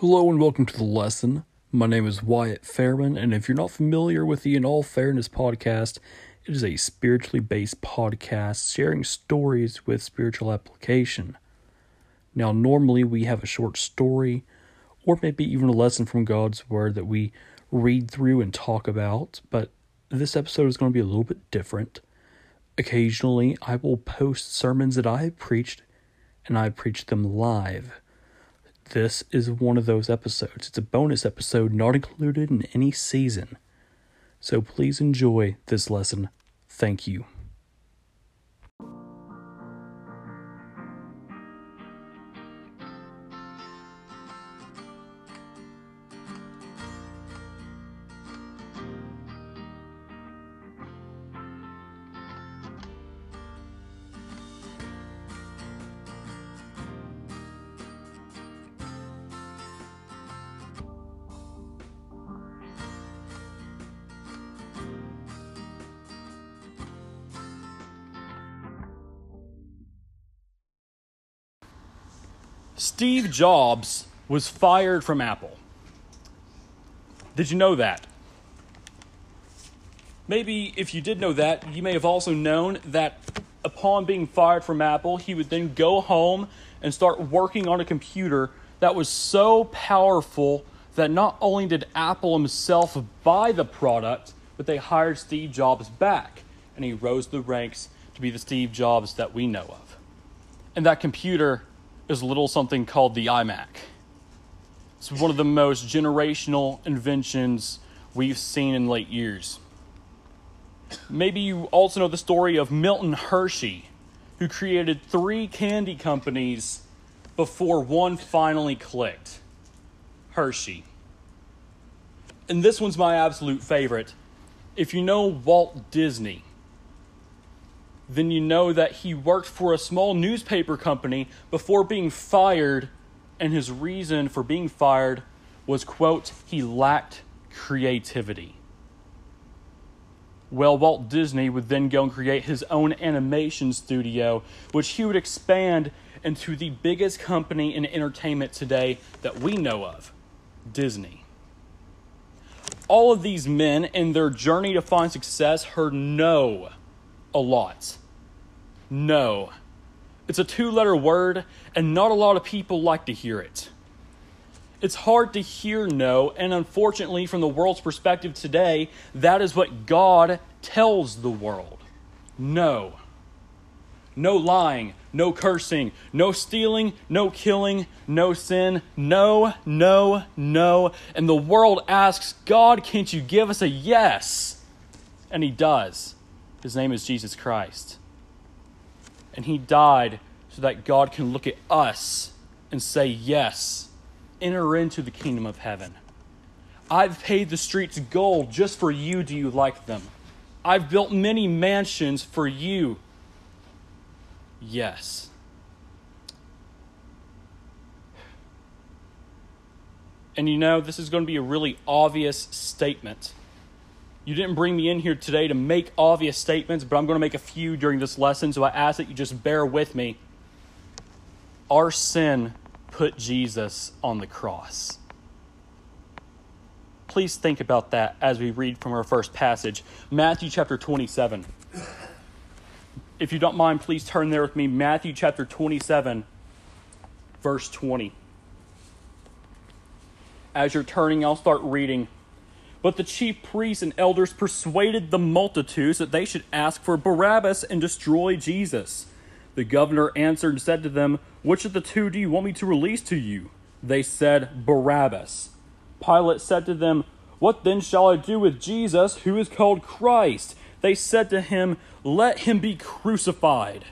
Hello and welcome to the lesson. My name is Wyatt Fairman, and if you're not familiar with the In All Fairness podcast, it is a spiritually based podcast sharing stories with spiritual application. Now, normally we have a short story or maybe even a lesson from God's Word that we read through and talk about, but this episode is going to be a little bit different. Occasionally, I will post sermons that I have preached, and I preach them live. This is one of those episodes. It's a bonus episode not included in any season. So please enjoy this lesson. Thank you. Steve Jobs was fired from Apple. Did you know that? Maybe if you did know that, you may have also known that upon being fired from Apple, he would then go home and start working on a computer that was so powerful that not only did Apple himself buy the product, but they hired Steve Jobs back, and he rose the ranks to be the Steve Jobs that we know of. And that computer is a little something called the iMac. It's one of the most generational inventions we've seen in late years. Maybe you also know the story of Milton Hershey, who created three candy companies before one finally clicked Hershey. And this one's my absolute favorite. If you know Walt Disney, then you know that he worked for a small newspaper company before being fired, and his reason for being fired was, quote, he lacked creativity. Well, Walt Disney would then go and create his own animation studio, which he would expand into the biggest company in entertainment today that we know of Disney. All of these men in their journey to find success heard no a lot. No. It's a two letter word, and not a lot of people like to hear it. It's hard to hear no, and unfortunately, from the world's perspective today, that is what God tells the world. No. No lying, no cursing, no stealing, no killing, no sin, no, no, no. And the world asks, God, can't you give us a yes? And He does. His name is Jesus Christ. And He died so that God can look at us and say, Yes, enter into the kingdom of heaven. I've paid the streets gold just for you. Do you like them? I've built many mansions for you. Yes. And you know, this is going to be a really obvious statement. You didn't bring me in here today to make obvious statements, but I'm going to make a few during this lesson, so I ask that you just bear with me. Our sin put Jesus on the cross. Please think about that as we read from our first passage, Matthew chapter 27. If you don't mind, please turn there with me, Matthew chapter 27, verse 20. As you're turning, I'll start reading but the chief priests and elders persuaded the multitudes that they should ask for Barabbas and destroy Jesus. The governor answered and said to them, Which of the two do you want me to release to you? They said, Barabbas. Pilate said to them, What then shall I do with Jesus, who is called Christ? They said to him, Let him be crucified.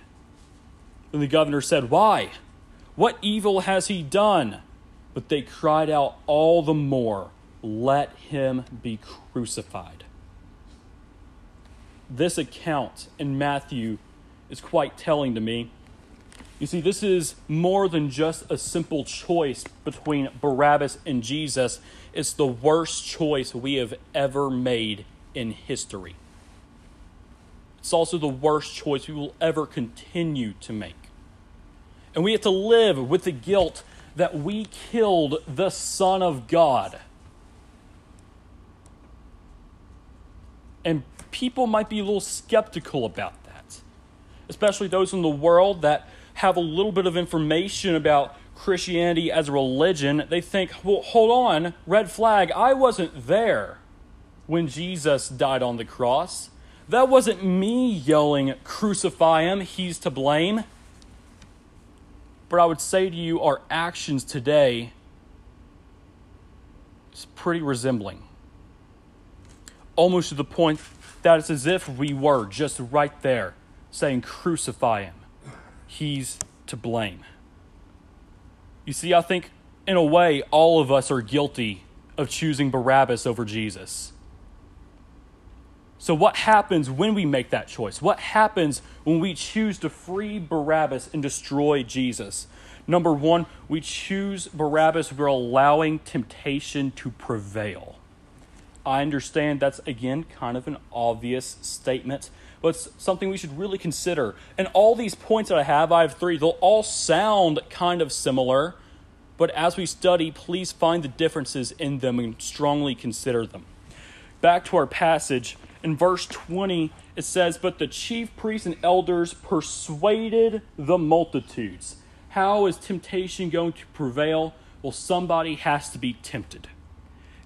Then the governor said, Why? What evil has he done? But they cried out all the more let him be crucified. This account in Matthew is quite telling to me. You see, this is more than just a simple choice between Barabbas and Jesus. It's the worst choice we have ever made in history. It's also the worst choice we will ever continue to make. And we have to live with the guilt that we killed the Son of God. And people might be a little skeptical about that, especially those in the world that have a little bit of information about Christianity as a religion. They think, well, hold on, red flag, I wasn't there when Jesus died on the cross. That wasn't me yelling, crucify him, he's to blame. But I would say to you, our actions today is pretty resembling. Almost to the point that it's as if we were just right there saying, crucify him. He's to blame. You see, I think in a way, all of us are guilty of choosing Barabbas over Jesus. So, what happens when we make that choice? What happens when we choose to free Barabbas and destroy Jesus? Number one, we choose Barabbas, we're allowing temptation to prevail. I understand that's, again, kind of an obvious statement, but it's something we should really consider. And all these points that I have, I have three, they'll all sound kind of similar, but as we study, please find the differences in them and strongly consider them. Back to our passage in verse 20, it says, But the chief priests and elders persuaded the multitudes. How is temptation going to prevail? Well, somebody has to be tempted.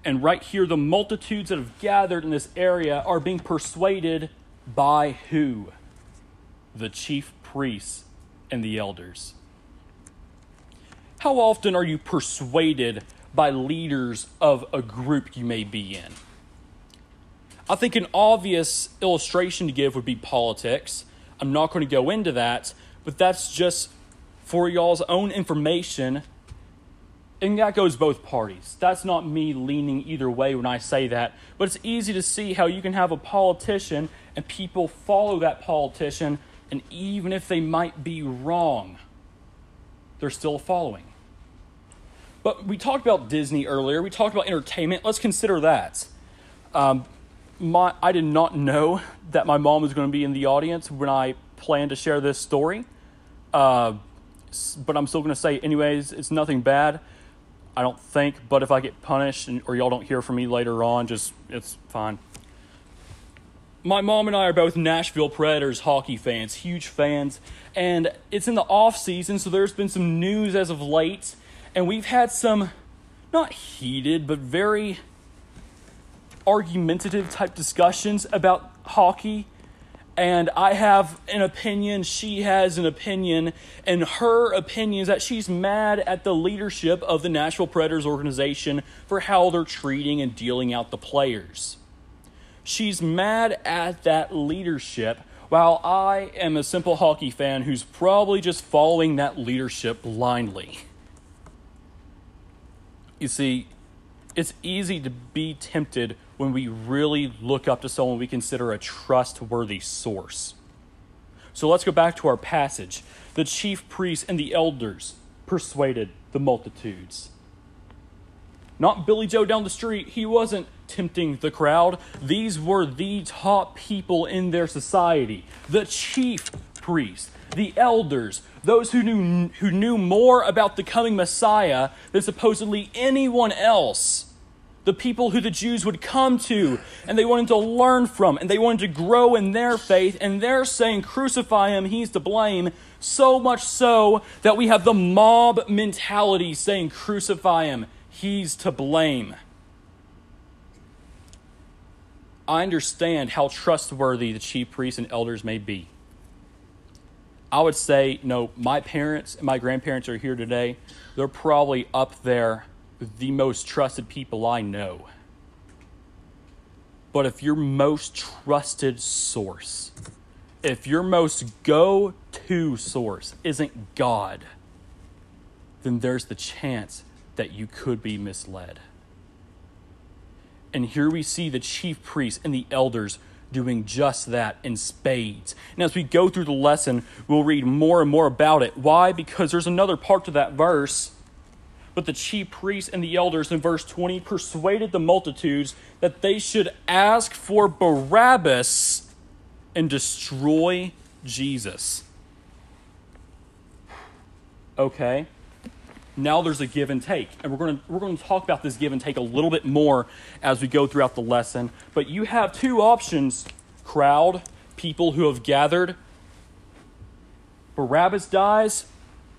And right here, the multitudes that have gathered in this area are being persuaded by who? The chief priests and the elders. How often are you persuaded by leaders of a group you may be in? I think an obvious illustration to give would be politics. I'm not going to go into that, but that's just for y'all's own information. And that goes both parties. That's not me leaning either way when I say that, but it's easy to see how you can have a politician and people follow that politician, and even if they might be wrong, they're still following. But we talked about Disney earlier. We talked about entertainment. Let's consider that. Um, my, I did not know that my mom was going to be in the audience when I planned to share this story. Uh, but I'm still going to say, anyways, it's nothing bad. I don't think, but if I get punished and, or y'all don't hear from me later on, just it's fine. My mom and I are both Nashville Predators hockey fans, huge fans, and it's in the off season, so there's been some news as of late, and we've had some not heated, but very argumentative type discussions about hockey. And I have an opinion, she has an opinion, and her opinion is that she's mad at the leadership of the Nashville Predators organization for how they're treating and dealing out the players. She's mad at that leadership, while I am a simple hockey fan who's probably just following that leadership blindly. You see, it's easy to be tempted when we really look up to someone we consider a trustworthy source. So let's go back to our passage. The chief priests and the elders persuaded the multitudes. Not Billy Joe down the street. He wasn't tempting the crowd. These were the top people in their society. The chief priests, the elders, those who knew, who knew more about the coming Messiah than supposedly anyone else the people who the Jews would come to and they wanted to learn from and they wanted to grow in their faith and they're saying crucify him he's to blame. So much so that we have the mob mentality saying crucify him he's to blame. I understand how trustworthy the chief priests and elders may be. I would say no my parents and my grandparents are here today. They're probably up there the most trusted people I know. But if your most trusted source, if your most go to source isn't God, then there's the chance that you could be misled. And here we see the chief priests and the elders doing just that in spades. And as we go through the lesson, we'll read more and more about it. Why? Because there's another part to that verse but the chief priests and the elders in verse 20 persuaded the multitudes that they should ask for Barabbas and destroy Jesus. Okay. now there's a give and take. And we're going to we're going to talk about this give and take a little bit more as we go throughout the lesson. But you have two options, crowd, people who have gathered. Barabbas dies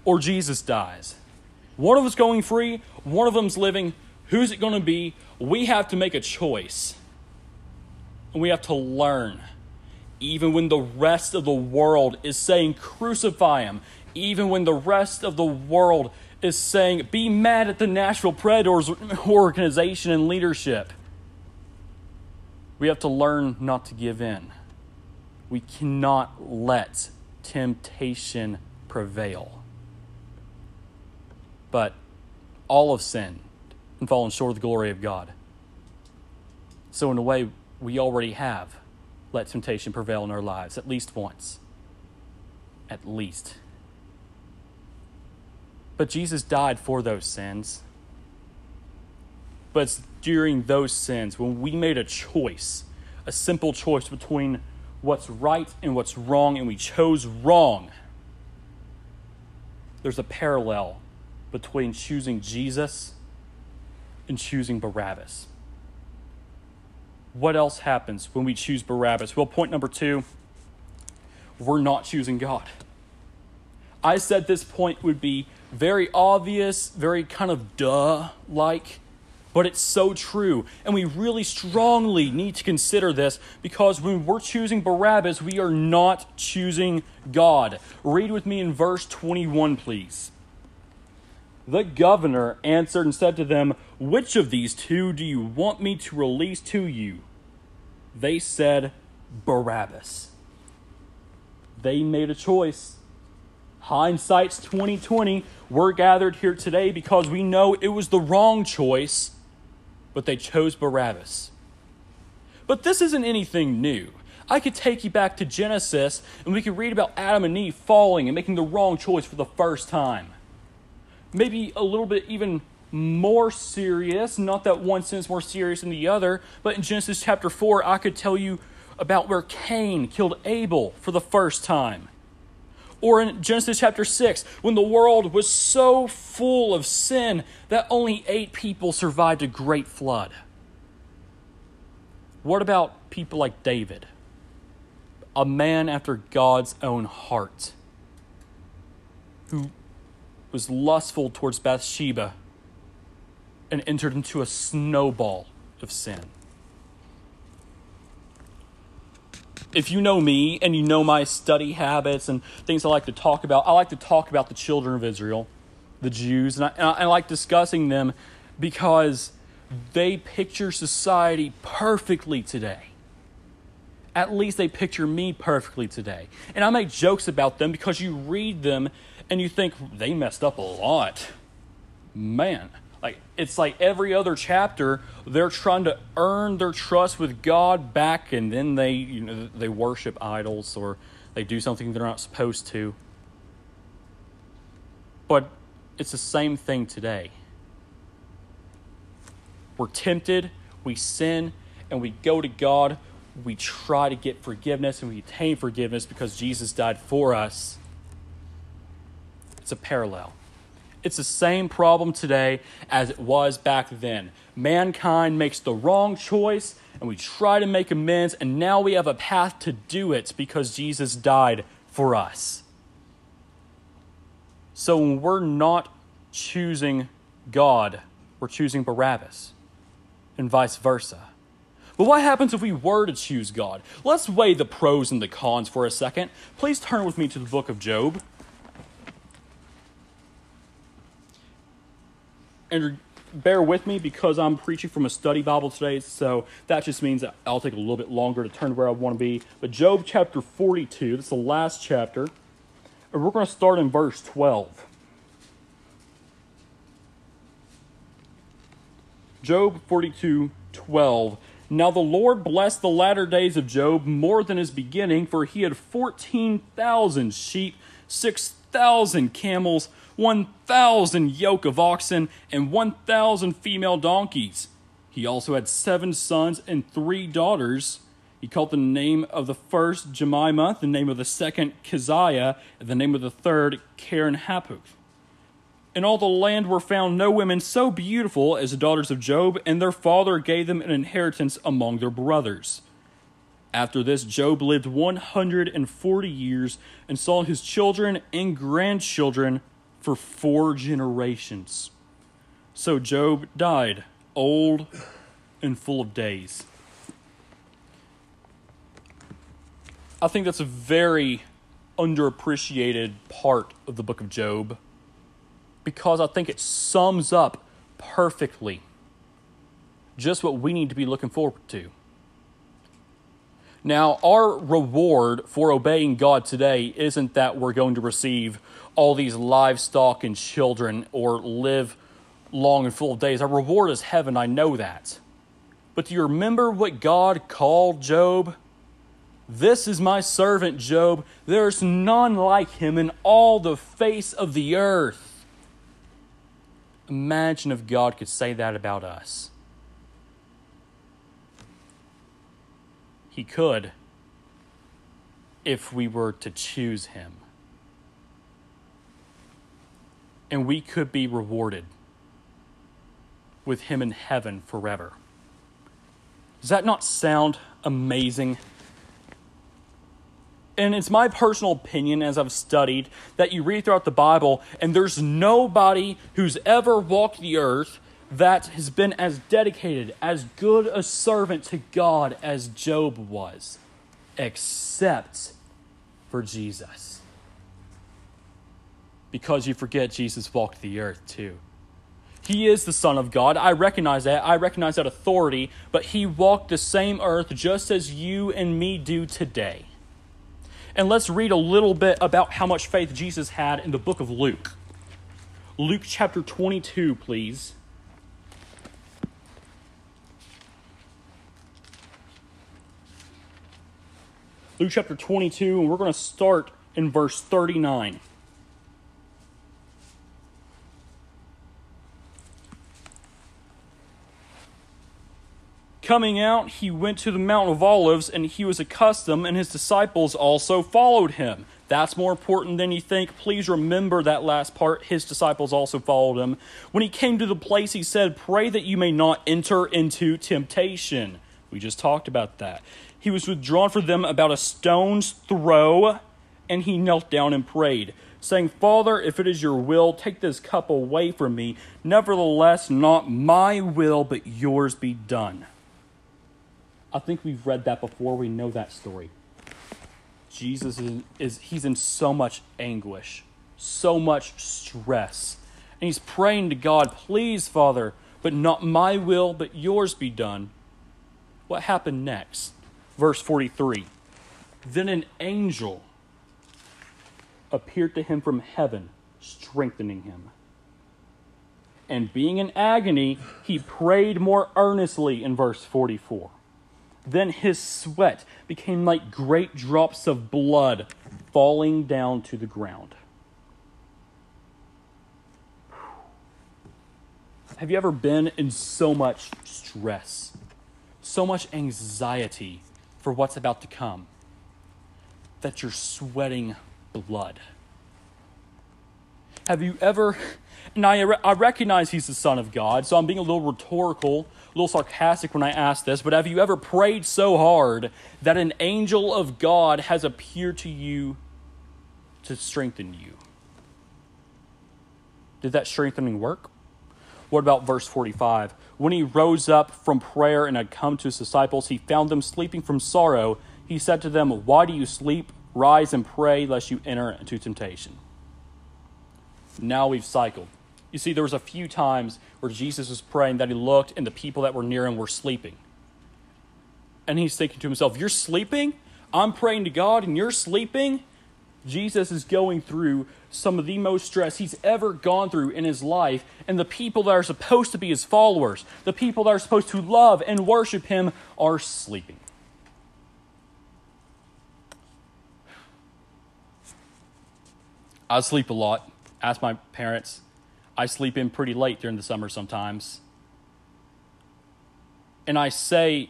or Jesus dies. One of us going free, one of them's living. Who's it going to be? We have to make a choice. And we have to learn. Even when the rest of the world is saying, crucify him, even when the rest of the world is saying, be mad at the Nashville Predators organization and leadership. We have to learn not to give in. We cannot let temptation prevail. But all have sinned and fallen short of the glory of God. So, in a way, we already have let temptation prevail in our lives at least once. At least. But Jesus died for those sins. But it's during those sins when we made a choice, a simple choice between what's right and what's wrong, and we chose wrong. There's a parallel between choosing Jesus and choosing Barabbas. What else happens when we choose Barabbas? Well, point number two we're not choosing God. I said this point would be very obvious, very kind of duh like, but it's so true. And we really strongly need to consider this because when we're choosing Barabbas, we are not choosing God. Read with me in verse 21, please. The governor answered and said to them, Which of these two do you want me to release to you? They said, Barabbas. They made a choice. Hindsight's 2020. We're gathered here today because we know it was the wrong choice, but they chose Barabbas. But this isn't anything new. I could take you back to Genesis and we could read about Adam and Eve falling and making the wrong choice for the first time. Maybe a little bit even more serious, not that one sin is more serious than the other, but in Genesis chapter 4, I could tell you about where Cain killed Abel for the first time. Or in Genesis chapter 6, when the world was so full of sin that only eight people survived a great flood. What about people like David? A man after God's own heart, who was lustful towards Bathsheba and entered into a snowball of sin. if you know me and you know my study habits and things I like to talk about, I like to talk about the children of Israel, the Jews, and I, and I, like discussing them because they picture society perfectly today. At least they picture me perfectly today. And I make jokes about them because you read them and you think they messed up a lot. Man, like it's like every other chapter they're trying to earn their trust with god back and then they you know they worship idols or they do something they're not supposed to. But it's the same thing today. We're tempted we sin and we go to god. We try to get forgiveness and we attain forgiveness because jesus died for us it's a parallel it's the same problem today as it was back then. Mankind makes the wrong choice and we try to make amends, and now we have a path to do it because Jesus died for us. So when we're not choosing God, we're choosing Barabbas, and vice versa. But what happens if we were to choose God? Let's weigh the pros and the cons for a second. Please turn with me to the book of Job. And bear with me because I'm preaching from a study Bible today, so that just means that I'll take a little bit longer to turn to where I want to be. But Job chapter 42, that's the last chapter, and we're going to start in verse 12. Job 42, 12. Now the Lord blessed the latter days of Job more than his beginning, for he had 14,000 sheep, 6,000 camels, 1,000 yoke of oxen, and 1,000 female donkeys. He also had seven sons and three daughters. He called the name of the first Jemima, the name of the second Keziah, and the name of the third Keren Happuch. In all the land were found no women so beautiful as the daughters of Job, and their father gave them an inheritance among their brothers. After this, Job lived 140 years and saw his children and grandchildren for four generations. So Job died old and full of days. I think that's a very underappreciated part of the book of Job because I think it sums up perfectly just what we need to be looking forward to. Now, our reward for obeying God today isn't that we're going to receive all these livestock and children or live long and full of days. Our reward is heaven, I know that. But do you remember what God called Job? This is my servant Job. There's none like him in all the face of the earth. Imagine if God could say that about us. He could if we were to choose Him. And we could be rewarded with Him in heaven forever. Does that not sound amazing? And it's my personal opinion as I've studied that you read throughout the Bible, and there's nobody who's ever walked the earth that has been as dedicated, as good a servant to God as Job was, except for Jesus. Because you forget Jesus walked the earth too. He is the Son of God. I recognize that. I recognize that authority, but he walked the same earth just as you and me do today. And let's read a little bit about how much faith Jesus had in the book of Luke. Luke chapter 22, please. Luke chapter 22, and we're going to start in verse 39. Coming out, he went to the Mount of Olives, and he was accustomed, and his disciples also followed him. That's more important than you think. Please remember that last part. His disciples also followed him. When he came to the place, he said, Pray that you may not enter into temptation. We just talked about that. He was withdrawn from them about a stone's throw, and he knelt down and prayed, saying, Father, if it is your will, take this cup away from me. Nevertheless, not my will, but yours be done. I think we've read that before. We know that story. Jesus is, is he's in so much anguish, so much stress. And he's praying to God, please, Father, but not my will, but yours be done. What happened next? Verse 43 Then an angel appeared to him from heaven, strengthening him. And being in agony, he prayed more earnestly in verse 44. Then his sweat became like great drops of blood falling down to the ground. Have you ever been in so much stress? so much anxiety for what's about to come that you're sweating blood. Have you ever, and I, I recognize he's the Son of God, so I'm being a little rhetorical, a little sarcastic when I ask this, but have you ever prayed so hard that an angel of God has appeared to you to strengthen you? Did that strengthening work? What about verse 45? When he rose up from prayer and had come to his disciples, he found them sleeping from sorrow. He said to them, Why do you sleep? Rise and pray, lest you enter into temptation. Now we've cycled. You see, there was a few times where Jesus was praying that he looked and the people that were near him were sleeping. And he's thinking to himself, You're sleeping? I'm praying to God and you're sleeping? Jesus is going through some of the most stress he's ever gone through in his life, and the people that are supposed to be his followers, the people that are supposed to love and worship him, are sleeping. I sleep a lot. Ask my parents. I sleep in pretty late during the summer sometimes. And I say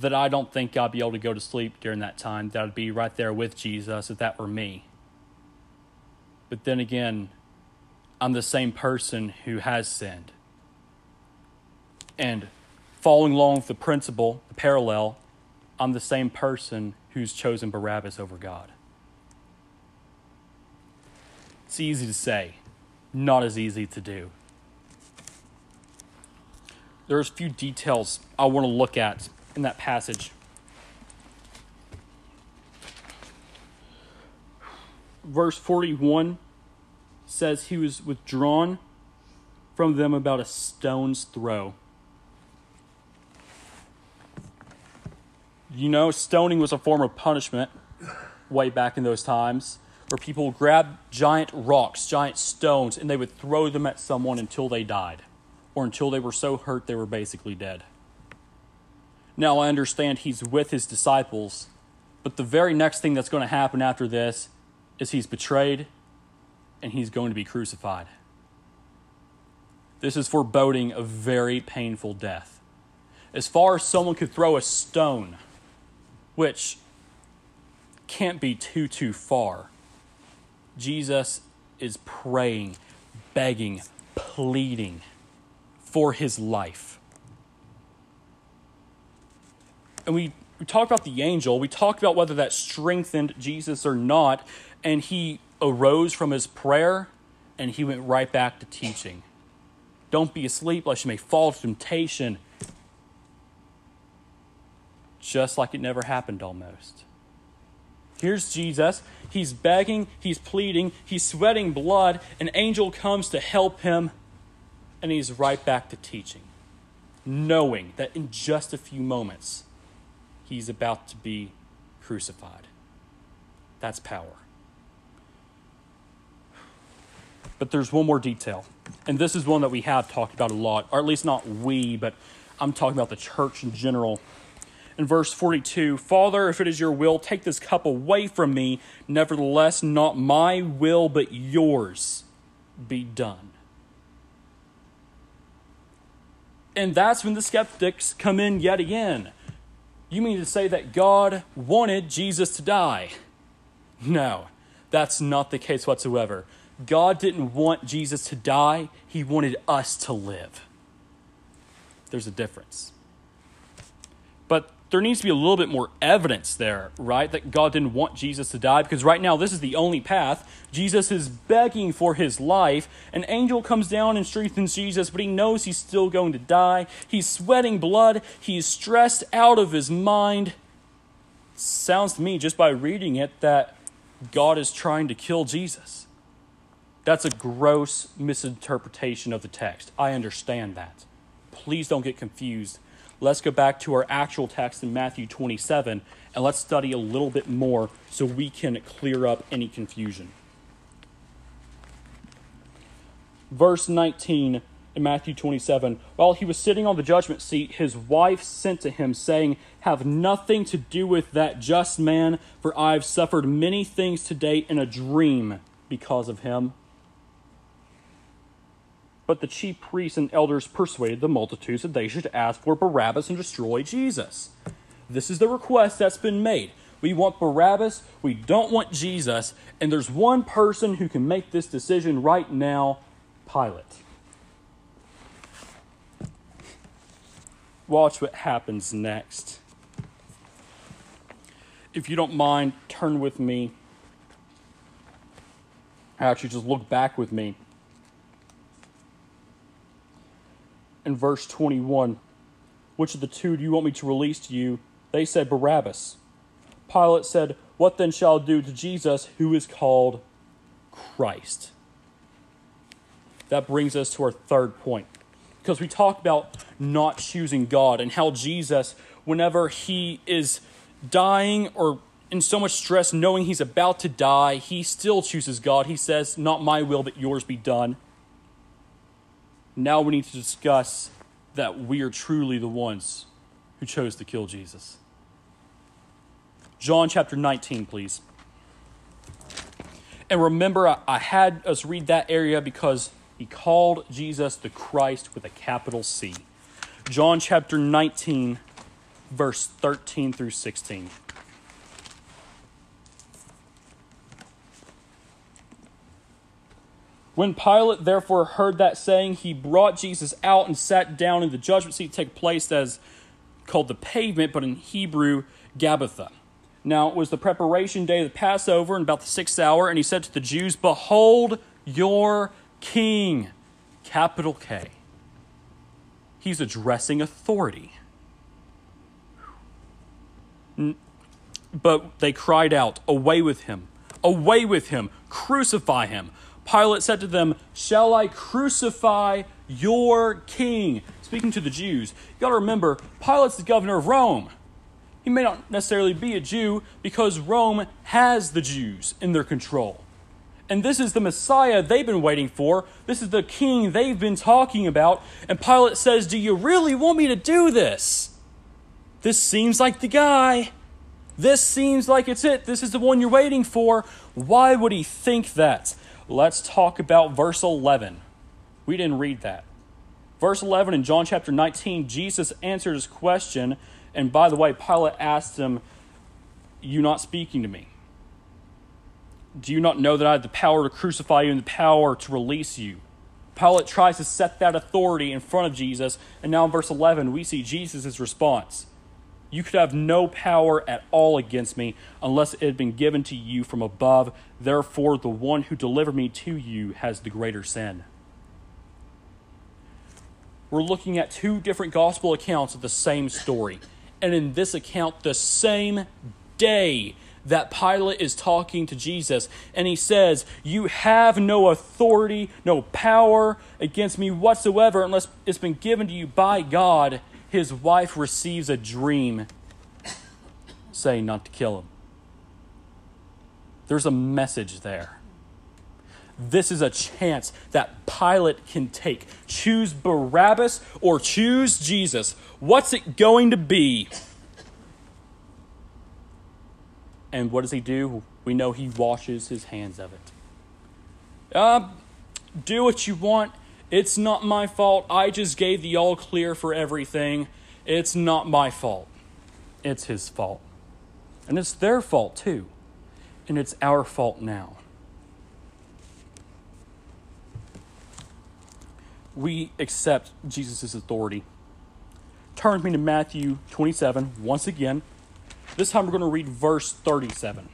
that I don't think I'd be able to go to sleep during that time, that I'd be right there with Jesus if that were me. But then again, I'm the same person who has sinned. And following along with the principle, the parallel, I'm the same person who's chosen Barabbas over God. It's easy to say, not as easy to do. There's a few details I want to look at in that passage. Verse 41 says he was withdrawn from them about a stone's throw. You know, stoning was a form of punishment way back in those times where people would grab giant rocks, giant stones, and they would throw them at someone until they died or until they were so hurt they were basically dead. Now, I understand he's with his disciples, but the very next thing that's going to happen after this is he's betrayed and he's going to be crucified. This is foreboding a very painful death. As far as someone could throw a stone, which can't be too, too far, Jesus is praying, begging, pleading for his life. And we, we talked about the angel, we talked about whether that strengthened Jesus or not, and he arose from his prayer and he went right back to teaching. Don't be asleep lest you may fall to temptation. Just like it never happened almost. Here's Jesus. He's begging, he's pleading, he's sweating blood. An angel comes to help him, and he's right back to teaching, knowing that in just a few moments, he's about to be crucified. That's power. But there's one more detail. And this is one that we have talked about a lot, or at least not we, but I'm talking about the church in general. In verse 42, Father, if it is your will, take this cup away from me. Nevertheless, not my will, but yours be done. And that's when the skeptics come in yet again. You mean to say that God wanted Jesus to die? No, that's not the case whatsoever. God didn't want Jesus to die, He wanted us to live. There's a difference. There needs to be a little bit more evidence there, right? That God didn't want Jesus to die because right now this is the only path. Jesus is begging for his life. An angel comes down and strengthens Jesus, but he knows he's still going to die. He's sweating blood. He's stressed out of his mind. Sounds to me, just by reading it, that God is trying to kill Jesus. That's a gross misinterpretation of the text. I understand that. Please don't get confused. Let's go back to our actual text in Matthew 27 and let's study a little bit more so we can clear up any confusion. Verse 19 in Matthew 27 While he was sitting on the judgment seat, his wife sent to him, saying, Have nothing to do with that just man, for I've suffered many things today in a dream because of him. But the chief priests and elders persuaded the multitudes that they should ask for Barabbas and destroy Jesus. This is the request that's been made. We want Barabbas, we don't want Jesus, and there's one person who can make this decision right now Pilate. Watch what happens next. If you don't mind, turn with me. Actually, just look back with me verse 21 Which of the two do you want me to release to you? They said, Barabbas. Pilate said, What then shall I do to Jesus, who is called Christ? That brings us to our third point. Because we talk about not choosing God and how Jesus, whenever he is dying or in so much stress, knowing he's about to die, he still chooses God. He says, Not my will, but yours be done. Now we need to discuss that we are truly the ones who chose to kill Jesus. John chapter 19, please. And remember, I had us read that area because he called Jesus the Christ with a capital C. John chapter 19, verse 13 through 16. When Pilate therefore heard that saying, he brought Jesus out and sat down in the judgment seat to take place as called the pavement, but in Hebrew, Gabbatha. Now it was the preparation day of the Passover, and about the sixth hour, and he said to the Jews, Behold your king, capital K. He's addressing authority. But they cried out, Away with him! Away with him! Crucify him! Pilate said to them, Shall I crucify your king? Speaking to the Jews, you got to remember, Pilate's the governor of Rome. He may not necessarily be a Jew because Rome has the Jews in their control. And this is the Messiah they've been waiting for. This is the king they've been talking about. And Pilate says, Do you really want me to do this? This seems like the guy. This seems like it's it. This is the one you're waiting for. Why would he think that? Let's talk about verse 11. We didn't read that. Verse 11 in John chapter 19, Jesus answered his question. And by the way, Pilate asked him, You not speaking to me? Do you not know that I have the power to crucify you and the power to release you? Pilate tries to set that authority in front of Jesus. And now in verse 11, we see Jesus' response. You could have no power at all against me unless it had been given to you from above. Therefore, the one who delivered me to you has the greater sin. We're looking at two different gospel accounts of the same story. And in this account, the same day that Pilate is talking to Jesus, and he says, You have no authority, no power against me whatsoever unless it's been given to you by God his wife receives a dream saying not to kill him. There's a message there. This is a chance that Pilate can take. Choose Barabbas or choose Jesus. What's it going to be? And what does he do? We know he washes his hands of it. Uh, do what you want it's not my fault. I just gave the all clear for everything. It's not my fault. It's his fault. And it's their fault too. And it's our fault now. We accept Jesus' authority. Turn me to Matthew 27 once again. This time we're going to read verse 37.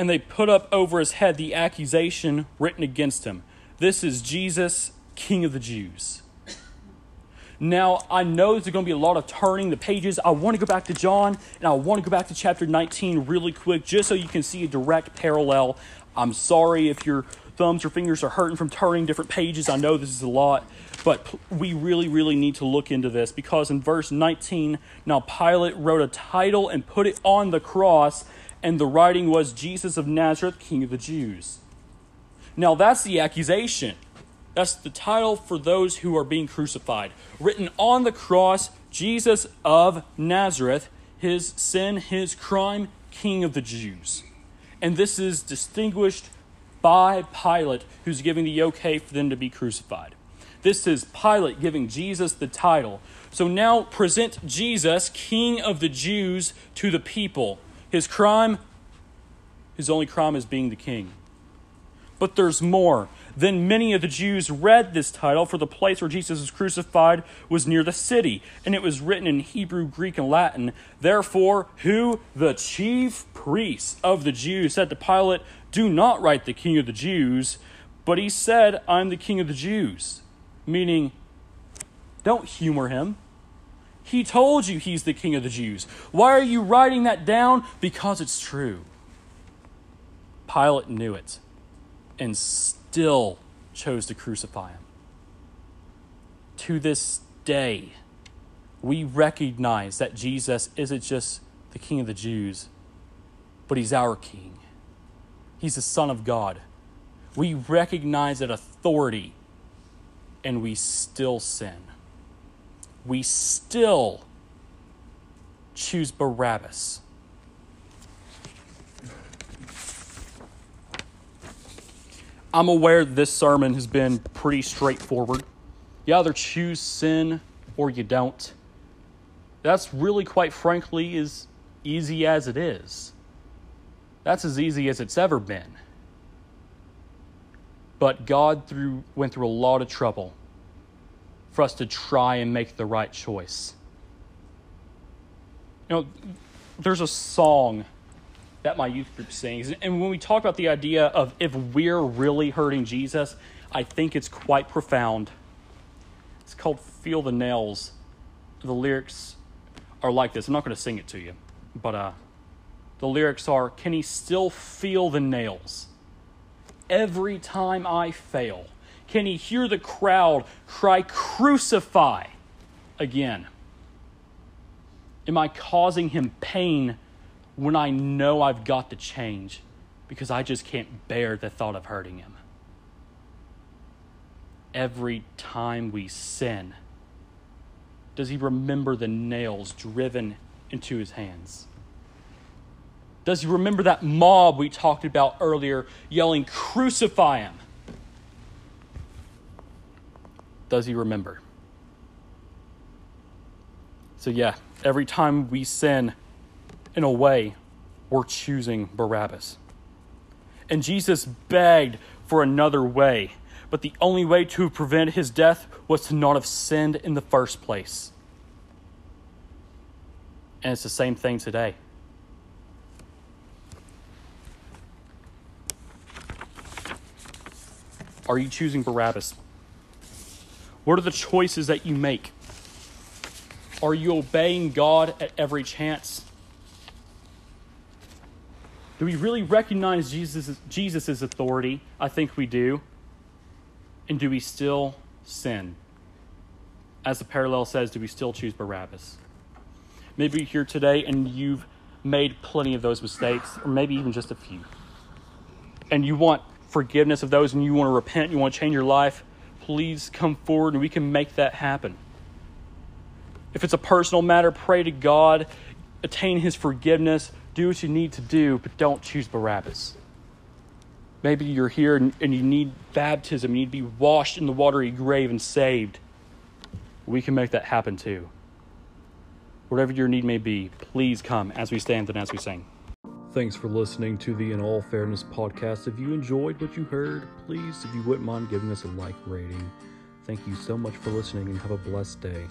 And they put up over his head the accusation written against him This is Jesus, King of the Jews. Now, I know there's going to be a lot of turning the pages. I want to go back to John and I want to go back to chapter 19 really quick just so you can see a direct parallel. I'm sorry if your thumbs or fingers are hurting from turning different pages. I know this is a lot, but we really, really need to look into this because in verse 19, now Pilate wrote a title and put it on the cross and the writing was Jesus of Nazareth, King of the Jews. Now, that's the accusation. That's the title for those who are being crucified. Written on the cross, Jesus of Nazareth, his sin, his crime, King of the Jews. And this is distinguished by Pilate, who's giving the okay for them to be crucified. This is Pilate giving Jesus the title. So now present Jesus, King of the Jews, to the people. His crime, his only crime is being the king. But there's more. Then many of the Jews read this title, for the place where Jesus was crucified was near the city, and it was written in Hebrew, Greek, and Latin. Therefore, who the chief priests of the Jews said to Pilate, Do not write the king of the Jews, but he said, I'm the king of the Jews. Meaning, don't humor him. He told you he's the king of the Jews. Why are you writing that down? Because it's true. Pilate knew it and still chose to crucify him. To this day, we recognize that Jesus isn't just the king of the Jews, but he's our king. He's the Son of God. We recognize that authority and we still sin we still choose Barabbas. I'm aware this sermon has been pretty straightforward. You either choose sin or you don't. That's really, quite frankly, is easy as it is. That's as easy as it's ever been. But God through, went through a lot of trouble for us to try and make the right choice. You know, there's a song that my youth group sings, and when we talk about the idea of if we're really hurting Jesus, I think it's quite profound. It's called Feel the Nails. The lyrics are like this. I'm not going to sing it to you, but uh, the lyrics are Can he still feel the nails? Every time I fail, can he hear the crowd cry, Crucify again? Am I causing him pain when I know I've got to change because I just can't bear the thought of hurting him? Every time we sin, does he remember the nails driven into his hands? Does he remember that mob we talked about earlier yelling, Crucify him? Does he remember? So, yeah, every time we sin, in a way, we're choosing Barabbas. And Jesus begged for another way, but the only way to prevent his death was to not have sinned in the first place. And it's the same thing today. Are you choosing Barabbas? What are the choices that you make? Are you obeying God at every chance? Do we really recognize Jesus' Jesus's authority? I think we do. And do we still sin? As the parallel says, do we still choose Barabbas? Maybe you're here today and you've made plenty of those mistakes, or maybe even just a few. And you want forgiveness of those and you want to repent, you want to change your life, please come forward and we can make that happen. If it's a personal matter, pray to God, attain His forgiveness, do what you need to do, but don't choose Barabbas. Maybe you're here and, and you need baptism, you need to be washed in the watery grave and saved. We can make that happen too. Whatever your need may be, please come as we stand and as we sing. Thanks for listening to the In All Fairness podcast. If you enjoyed what you heard, please, if you wouldn't mind giving us a like rating. Thank you so much for listening and have a blessed day.